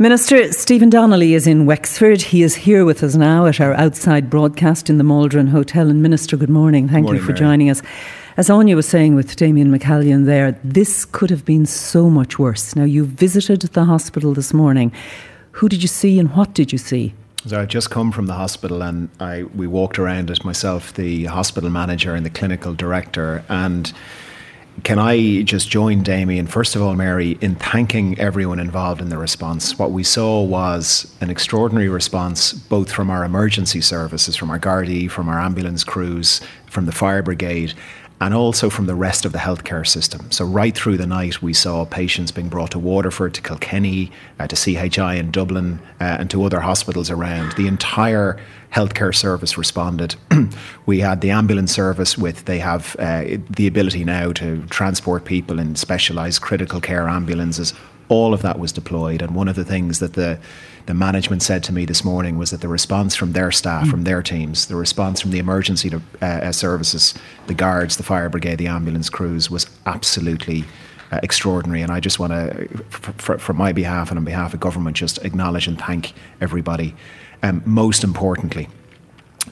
Minister Stephen Donnelly is in Wexford. He is here with us now at our outside broadcast in the Maldron Hotel. And Minister, good morning. Thank morning, you for Mary. joining us. As Anya was saying with Damien McCallion there, this could have been so much worse. Now, you visited the hospital this morning. Who did you see and what did you see? So I've just come from the hospital and I we walked around it myself, the hospital manager and the clinical director. And can I just join Damien, first of all, Mary, in thanking everyone involved in the response? What we saw was an extraordinary response, both from our emergency services, from our Gardaí, from our ambulance crews, from the fire brigade, and also from the rest of the healthcare system. So, right through the night, we saw patients being brought to Waterford, to Kilkenny, uh, to CHI in Dublin, uh, and to other hospitals around. The entire healthcare service responded. we had the ambulance service with, they have uh, the ability now to transport people in specialised critical care ambulances. All of that was deployed. And one of the things that the the management said to me this morning was that the response from their staff, from their teams, the response from the emergency uh, uh, services, the guards, the fire brigade, the ambulance crews was absolutely uh, extraordinary. And I just want to, from my behalf and on behalf of government, just acknowledge and thank everybody. Um, most importantly,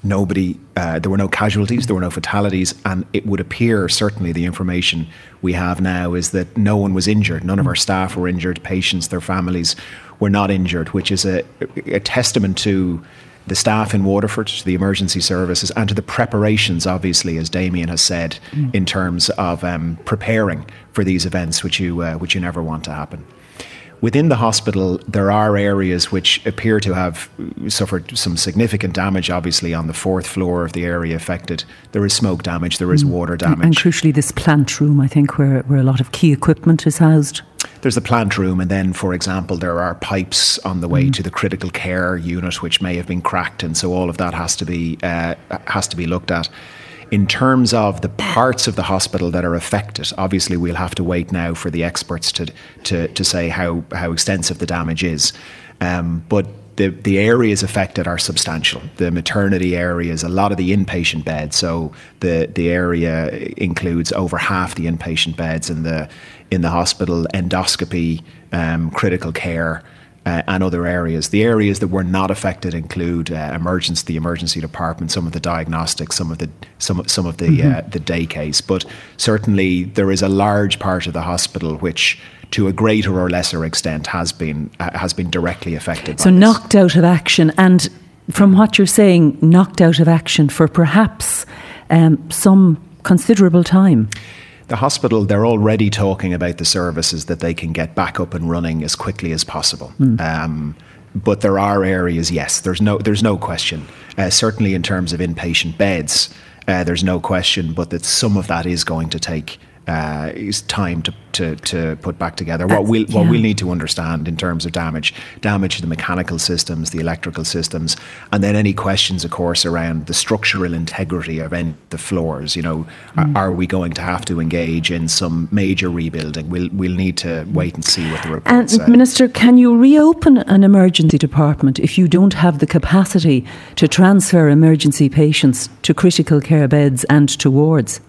nobody, uh, there were no casualties, there were no fatalities, and it would appear, certainly the information we have now, is that no one was injured. None of our staff were injured, patients, their families were not injured, which is a, a testament to the staff in Waterford, to the emergency services, and to the preparations, obviously, as Damien has said, in terms of um, preparing for these events, which you, uh, which you never want to happen. Within the hospital, there are areas which appear to have suffered some significant damage, obviously, on the fourth floor of the area affected. There is smoke damage, there is water damage. And crucially, this plant room, I think, where, where a lot of key equipment is housed. There's a plant room, and then, for example, there are pipes on the way to the critical care unit which may have been cracked, and so all of that has to be uh, has to be looked at. In terms of the parts of the hospital that are affected, obviously we'll have to wait now for the experts to to, to say how, how extensive the damage is. Um, but the, the areas affected are substantial. The maternity areas, a lot of the inpatient beds. So the, the area includes over half the inpatient beds in the in the hospital, endoscopy, um, critical care, uh, and other areas. The areas that were not affected include uh, emergency, the emergency department, some of the diagnostics, some of the some of- some of the uh, the day case. But certainly there is a large part of the hospital which, to a greater or lesser extent, has been uh, has been directly affected. So knocked out of action, and from what you're saying, knocked out of action for perhaps um, some considerable time. The hospital they're already talking about the services that they can get back up and running as quickly as possible. Um, but there are areas yes there's no there's no question. Uh, certainly in terms of inpatient beds uh, there's no question but that some of that is going to take uh, is time to, to, to put back together. What we'll what yeah. we'll need to understand in terms of damage, damage to the mechanical systems, the electrical systems, and then any questions, of course, around the structural integrity of any, the floors. You know, are, are we going to have to engage in some major rebuilding? We'll we'll need to wait and see what the report And says. Minister, can you reopen an emergency department if you don't have the capacity to transfer emergency patients to critical care beds and to wards?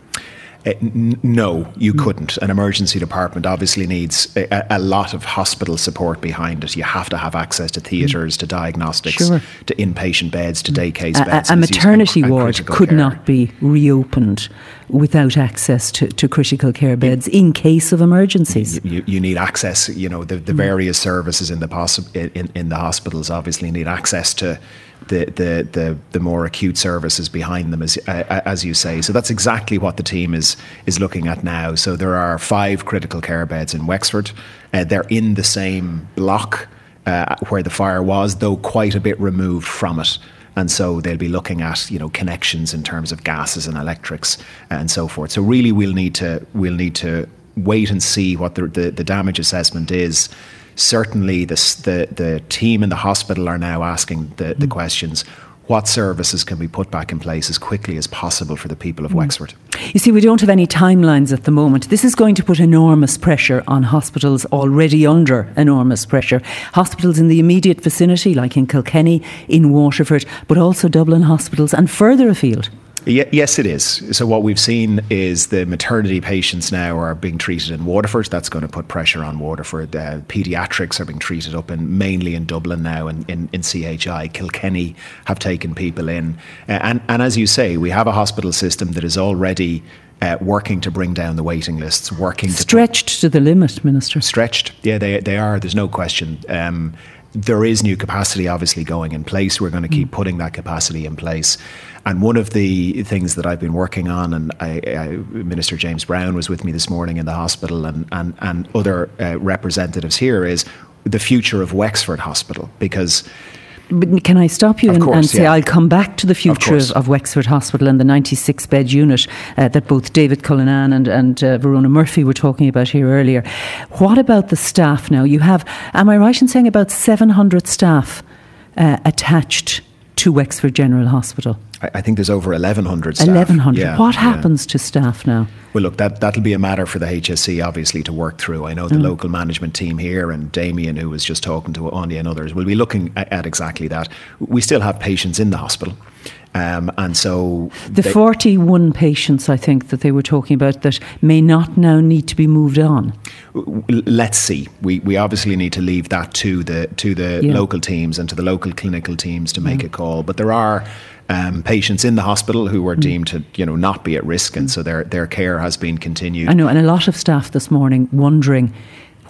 Eh, n- no, you hmm. couldn't. An emergency department obviously needs a, a lot of hospital support behind it. You have to have access to hmm. theatres, to diagnostics, Sure. to inpatient beds, to hmm. day case beds. A, a and as you say, maternity and ward could care. not be reopened without access to, to critical care beds in case of emergencies. you, you need access. You know, the, the various services in the possi- in, in the hospitals obviously need access to the, the, the, the more acute services behind them, as uh, as you say. So that's exactly what the team is is looking at now. So there are five critical care beds in Wexford. Uh, they're in the same block uh, where the fire was, though quite a bit removed from it. And so they'll be looking at you know connections in terms of gases and electrics and so forth. So really, we'll need to we'll need to wait and see what the the, the damage assessment is. Certainly, this, the the team in the hospital are now asking the, the mm. questions. What services can we put back in place as quickly as possible for the people of mm. Wexford? You see, we don't have any timelines at the moment. This is going to put enormous pressure on hospitals already under enormous pressure. Hospitals in the immediate vicinity, like in Kilkenny, in Waterford, but also Dublin hospitals and further afield. Yes, it is. So what we've seen is the maternity patients now are being treated in Waterford. That's going to put pressure on Waterford. Uh, pediatrics are being treated up in mainly in Dublin now and in, in, CHI. Kilkenny have taken people in, uh, and and as you say, we have a hospital system that is already uh, working to bring down the waiting lists, working stretched to, to the limit, Minister. Stretched, yeah, they they are. There's no question. Um, there is new capacity obviously going in place. We're going to keep mm. putting that capacity in place. And one of the things that I've been working on, and I, I, Minister James Browne was with me this morning in the hospital, and and and other uh, representatives here is the future of Wexford Hospital because but can I stop you and, course, and, say yeah. I'll come back to the future of, of, Wexford Hospital and the 96 bed unit uh, that both David Cullinane and, and uh, Verona Murphy were talking about here earlier. What about the staff now? You have, am I right in saying about 700 staff uh, attached to Wexford General Hospital? I think there's over 1,100 staff. 1,100. Yeah, what happens yeah. to staff now? Well, look, that, that'll be a matter for the HSE, obviously, to work through. I know the mm. local management team here and Damien, who was just talking to Anya and others, will be looking at, at exactly that. We still have patients in the hospital. Um, and so the 41 patients, I think, that they were talking about that may not now need to be moved on. Let's see. We, we obviously need to leave that to the to the yeah. local teams and to the local clinical teams to make yeah. a call. But there are um, patients in the hospital who were mm. deemed to, you know, not be at risk, and so their their care has been continued. I know, and a lot of staff this morning wondering.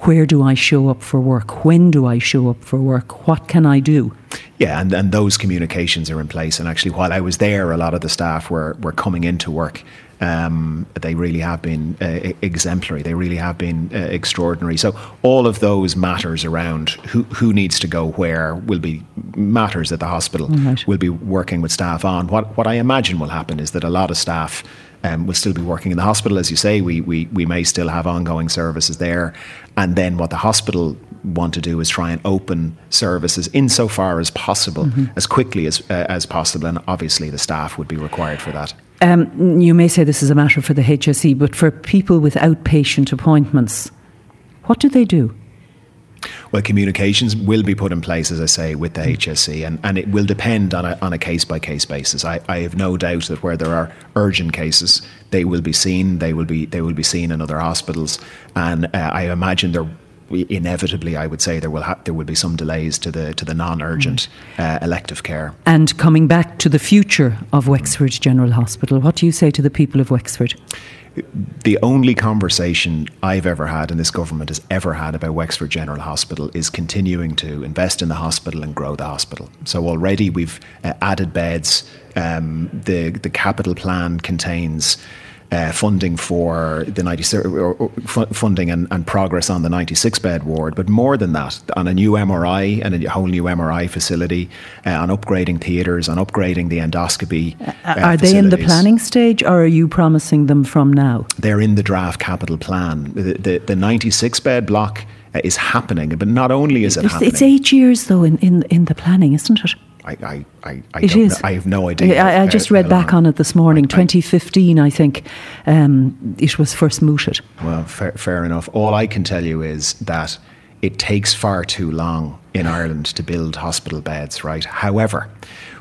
Where do I show up for work? When do I show up for work? What can I do? Yeah, and, and those communications are in place. And actually, while I was there, a lot of the staff were, were coming into work um, they really have been uh, exemplary. They really have been uh, extraordinary. So all of those matters around who who needs to go where will be matters that the hospital right. will be working with staff on. What what I imagine will happen is that a lot of staff. Um, will still be working in the hospital, as you say. We, we we may still have ongoing services there, and then what the hospital want to do is try and open services insofar as possible, mm-hmm. as quickly as uh, as possible, and obviously the staff would be required for that. Um, you may say this is a matter for the HSE, but for people with outpatient appointments, what do they do? Well, communications will be put in place, as I say, with the HSE, and, and it will depend on a, on a case by case basis. I, I have no doubt that where there are urgent cases, they will be seen. They will be they will be seen in other hospitals, and uh, I imagine there inevitably, I would say there will ha- there will be some delays to the to the non-urgent uh, elective care. And coming back to the future of Wexford General Hospital, what do you say to the people of Wexford? The only conversation I've ever had and this government has ever had about Wexford General Hospital is continuing to invest in the hospital and grow the hospital. So already we've uh, added beds. Um, the the capital plan contains uh, funding for the 96 funding and, and, progress on the 96 bed ward, but more than that, on a new MRI and a whole new MRI facility, uh, on upgrading theatres, on upgrading the endoscopy. Uh, are they in the planning stage, or are you promising them from now? They're in the draft capital plan. The, the, the 96 bed block uh, is happening, but not only is it it's, happening, it's eight years though in, in in the planning, isn't it? I, I, I, I it is. Know, I have no idea. I, I just read back on it this morning. 2015, I think, um, it was first mooted. Well, fair, fair enough. All I can tell you is that it takes far too long in Ireland to build hospital beds, right? However,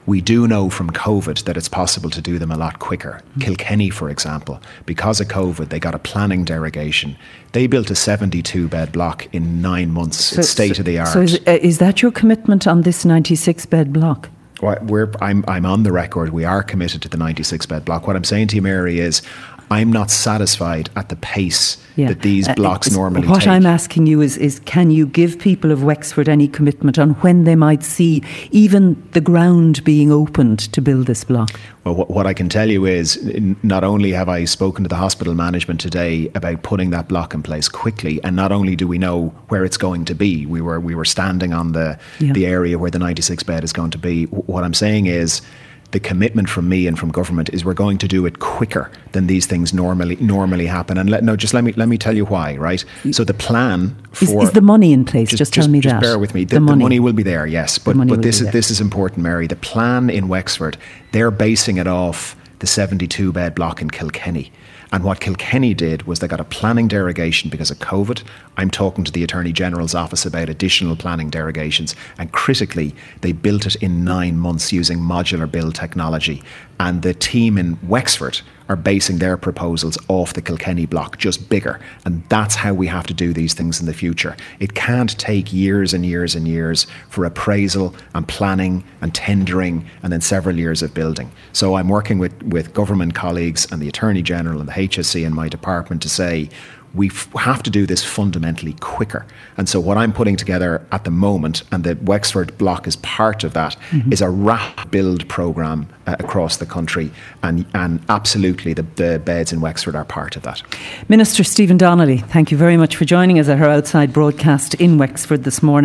we do know from COVID that it's possible to do them a lot quicker. Mm. Kilkenny, for example, because of COVID, they got a planning derogation. They built a 72 bed block in nine months. So, it's state of the art. So, is, uh, is that your commitment on this 96 bed block? Well, we're, I'm, I'm on the record. We are committed to the 96 bed block. What I'm saying to you, Mary, is I'm not satisfied at the pace yeah. that these uh, blocks uh, normally what take. I'm asking you is, is can you give people of Wexford any commitment on when they might see even the ground being opened to build this block? Well, what, what I can tell you is not only have I spoken to the hospital management today about putting that block in place quickly, and not only do we know where it's going to be, we were we were standing on the yeah. the area where the 96 bed is going to be. What I'm saying is the commitment from me and from government is we're going to do it quicker than these things normally normally happen. And let, no, just let me let me tell you why. Right. Mm. So the plan for is, is the money in place. Just, just tell me just that. Bear with me. The, the, money. the money. will be there. Yes, but but this is this is important, Mary. The plan in Wexford, they're basing it off the 72 bed block in Kilkenny. And what Kilkenny did was they got a planning derogation because of COVID. I'm talking to the Attorney General's office about additional planning derogations. And critically, they built it in nine months using modular build technology. And the team in Wexford are basing their proposals off the Kilkenny block, just bigger. And that's how we have to do these things in the future. It can't take years and years and years for appraisal and planning and tendering and then several years of building. So I'm working with, with government colleagues and the Attorney General and the HSE in my department to say, we have to do this fundamentally quicker. And so, what I'm putting together at the moment, and the Wexford block is part of that, mm-hmm. is a rapid build programme uh, across the country. And, and absolutely, the, the beds in Wexford are part of that. Minister Stephen Donnelly, thank you very much for joining us at our outside broadcast in Wexford this morning.